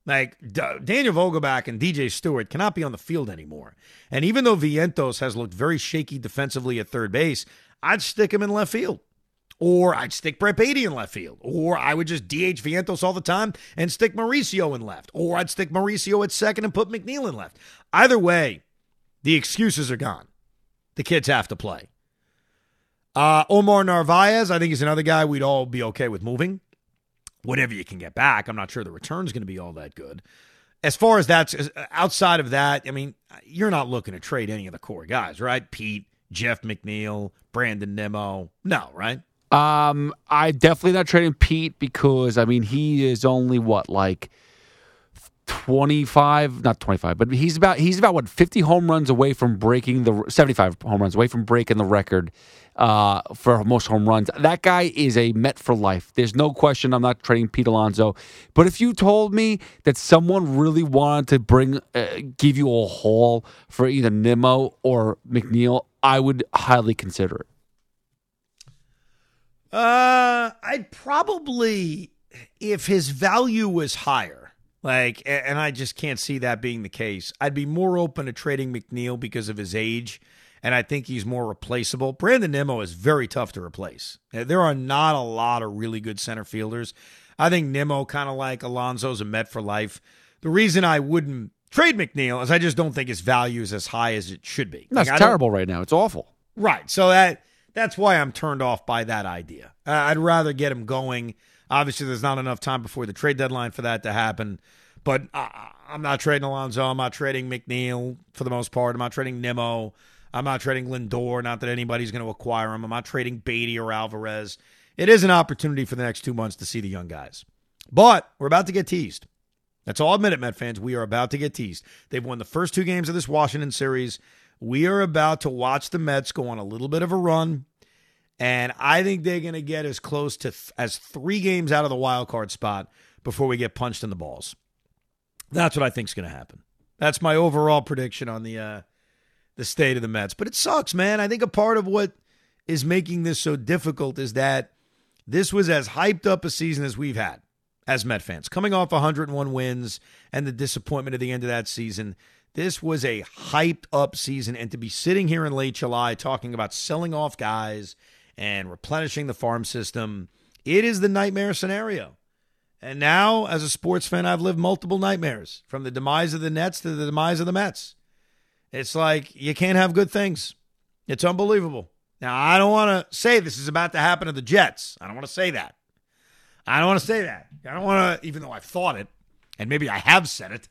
Like D- Daniel Vogelbach and DJ Stewart cannot be on the field anymore. And even though Vientos has looked very shaky defensively at third base, I'd stick him in left field. Or I'd stick Brett Baty in left field. Or I would just DH Vientos all the time and stick Mauricio in left. Or I'd stick Mauricio at second and put McNeil in left. Either way, the excuses are gone. The kids have to play. Uh, Omar Narvaez, I think, is another guy we'd all be okay with moving. Whatever you can get back. I'm not sure the return's going to be all that good. As far as that's outside of that, I mean, you're not looking to trade any of the core guys, right? Pete, Jeff McNeil, Brandon Nimmo. No, right? Um, I definitely not trading Pete because I mean he is only what like 25 not 25 but he's about he's about what 50 home runs away from breaking the 75 home runs away from breaking the record uh, for most home runs. That guy is a met for life. There's no question i'm not trading pete alonso. But if you told me that someone really wanted to bring uh, give you a haul for either nimmo or mcneil i would highly consider it. Uh i'd probably if his value was higher like, and I just can't see that being the case. I'd be more open to trading McNeil because of his age, and I think he's more replaceable. Brandon Nimmo is very tough to replace. There are not a lot of really good center fielders. I think Nimmo, kind of like Alonso's a Met for life. The reason I wouldn't trade McNeil is I just don't think his value is as high as it should be. That's like, terrible right now. It's awful. Right. So that that's why I'm turned off by that idea. Uh, I'd rather get him going Obviously, there's not enough time before the trade deadline for that to happen. But I, I'm not trading Alonso. I'm not trading McNeil for the most part. I'm not trading Nimmo. I'm not trading Lindor. Not that anybody's going to acquire him. I'm not trading Baty or Alvarez. It is an opportunity for the next two months to see the young guys. But we're about to get teased. That's all I admit it, Met fans. We are about to get teased. They've won the first two games of this Washington series. We are about to watch the Mets go on a little bit of a run, and I think they're going to get as close to th- as three games out of the wild card spot before we get punched in the balls. That's what I think is going to happen. That's my overall prediction on the uh, the state of the Mets. But it sucks, man. I think a part of what is making this so difficult is that this was as hyped up a season as we've had as Met fans. Coming off 101 wins and the disappointment at the end of that season, this was a hyped up season. And to be sitting here in late July talking about selling off guys and replenishing the farm system, it is the nightmare scenario. And now, as a sports fan, I've lived multiple nightmares from the demise of the Nets to the demise of the Mets. It's like you can't have good things. It's unbelievable. Now, I don't want to say this is about to happen to the Jets. I don't want to say that. I don't want to say that. I don't want to, even though I've thought it, and maybe I have said it,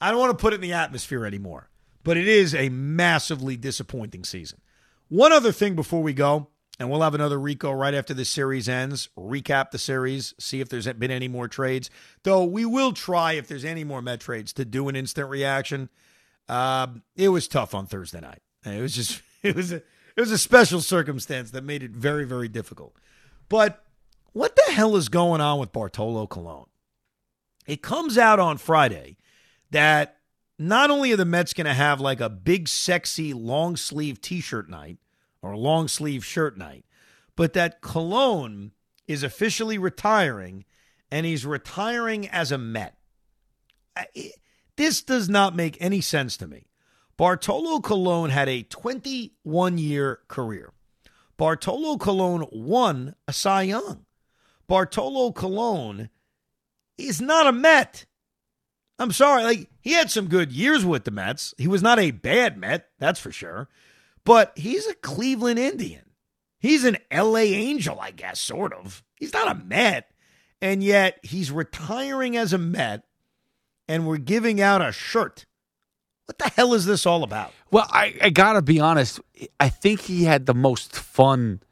I don't want to put it in the atmosphere anymore. But it is a massively disappointing season. One other thing before we go and we'll have another Rico right after the series ends, recap the series, see if there's been any more trades. Though we will try, if there's any more Met trades, to do an instant reaction. Um, it was tough on Thursday night. It was just, it was a, it was a special circumstance that made it very, very difficult. But what the hell is going on with Bartolo Colon? It comes out on Friday that not only are the Mets going to have like a big, sexy, long sleeve t shirt night, or long sleeve shirt night, but that Colon is officially retiring and he's retiring as a Met. This does not make any sense to me. Bartolo Colon had a 21 year career. Bartolo Colon won a Cy Young. Bartolo Colon is not a Met. I'm sorry, like he had some good years with the Mets. He was not a bad Met, that's for sure but he's a Cleveland Indian. He's an LA Angel, I guess, sort of. He's not a Met. And yet he's retiring as a Met, and we're giving out a shirt. What the hell is this all about? Well, I, I gotta be honest. I think he had the most fun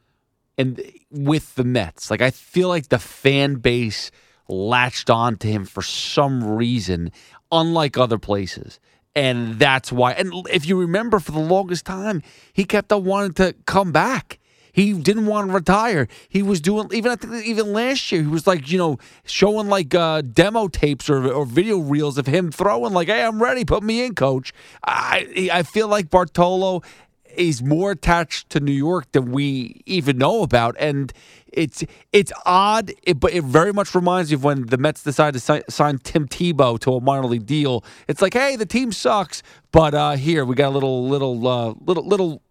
and with the Mets. Like I feel like the fan base latched on to him for some reason, unlike other places. And that's why. And if you remember, for the longest time, he kept on wanting to come back. He didn't want to retire. He was doing even I think even last year he was like you know showing like uh, demo tapes or, or video reels of him throwing like hey I'm ready put me in coach. I I feel like Bartolo is more attached to New York than we even know about, and it's it's odd, it, but it very much reminds me of when the Mets decided to sign, sign Tim Tebow to a minor league deal. It's like, hey, the team sucks, but uh, here we got a little little uh, little little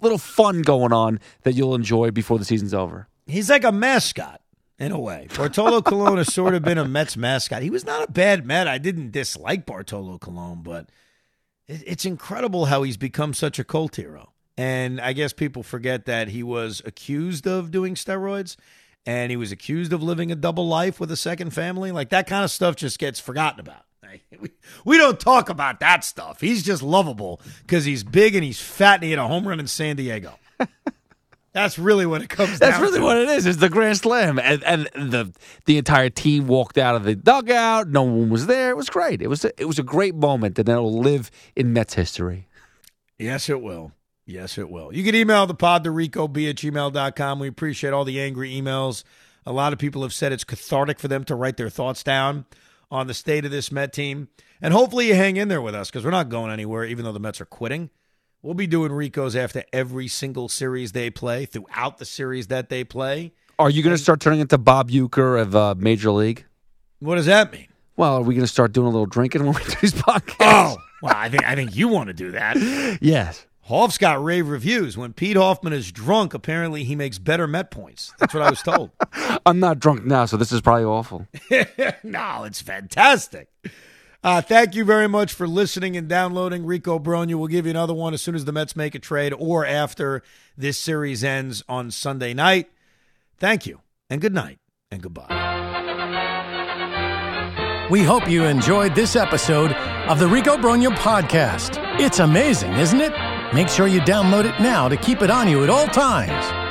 little fun going on that you'll enjoy before the season's over. He's like a mascot in a way. Bartolo Colon has sort of been a Mets mascot. He was not a bad Met. I didn't dislike Bartolo Colon, but it's incredible how he's become such a cult hero. And I guess people forget that he was accused of doing steroids and he was accused of living a double life with a second family. Like that kind of stuff just gets forgotten about. We, we don't talk about that stuff. He's just lovable because he's big and he's fat and he had a home run in San Diego. That's really what it comes to. That's really to. what it is. It's the Grand Slam. And, and the the entire team walked out of the dugout. No one was there. It was great. It was a, it was a great moment and it'll live in Mets history. Yes, it will. Yes, it will. You can email the pod to ricob at gmail.com. We appreciate all the angry emails. A lot of people have said it's cathartic for them to write their thoughts down on the state of this Met team. And hopefully you hang in there with us because we're not going anywhere, even though the Mets are quitting. We'll be doing Ricos after every single series they play, throughout the series that they play. Are you going to start turning into Bob Uecker of uh, Major League? What does that mean? Well, are we going to start doing a little drinking when we do these podcasts? Oh, well, I think I think you want to do that. yes. Hoff's got rave reviews. When Pete Hoffman is drunk, apparently he makes better Met points. That's what I was told. I'm not drunk now, so this is probably awful. no, it's fantastic. Uh, thank you very much for listening and downloading Rico Brogna. We'll give you another one as soon as the Mets make a trade or after this series ends on Sunday night. Thank you, and good night, and goodbye. We hope you enjoyed this episode of the Rico Brogna podcast. It's amazing, isn't it? Make sure you download it now to keep it on you at all times.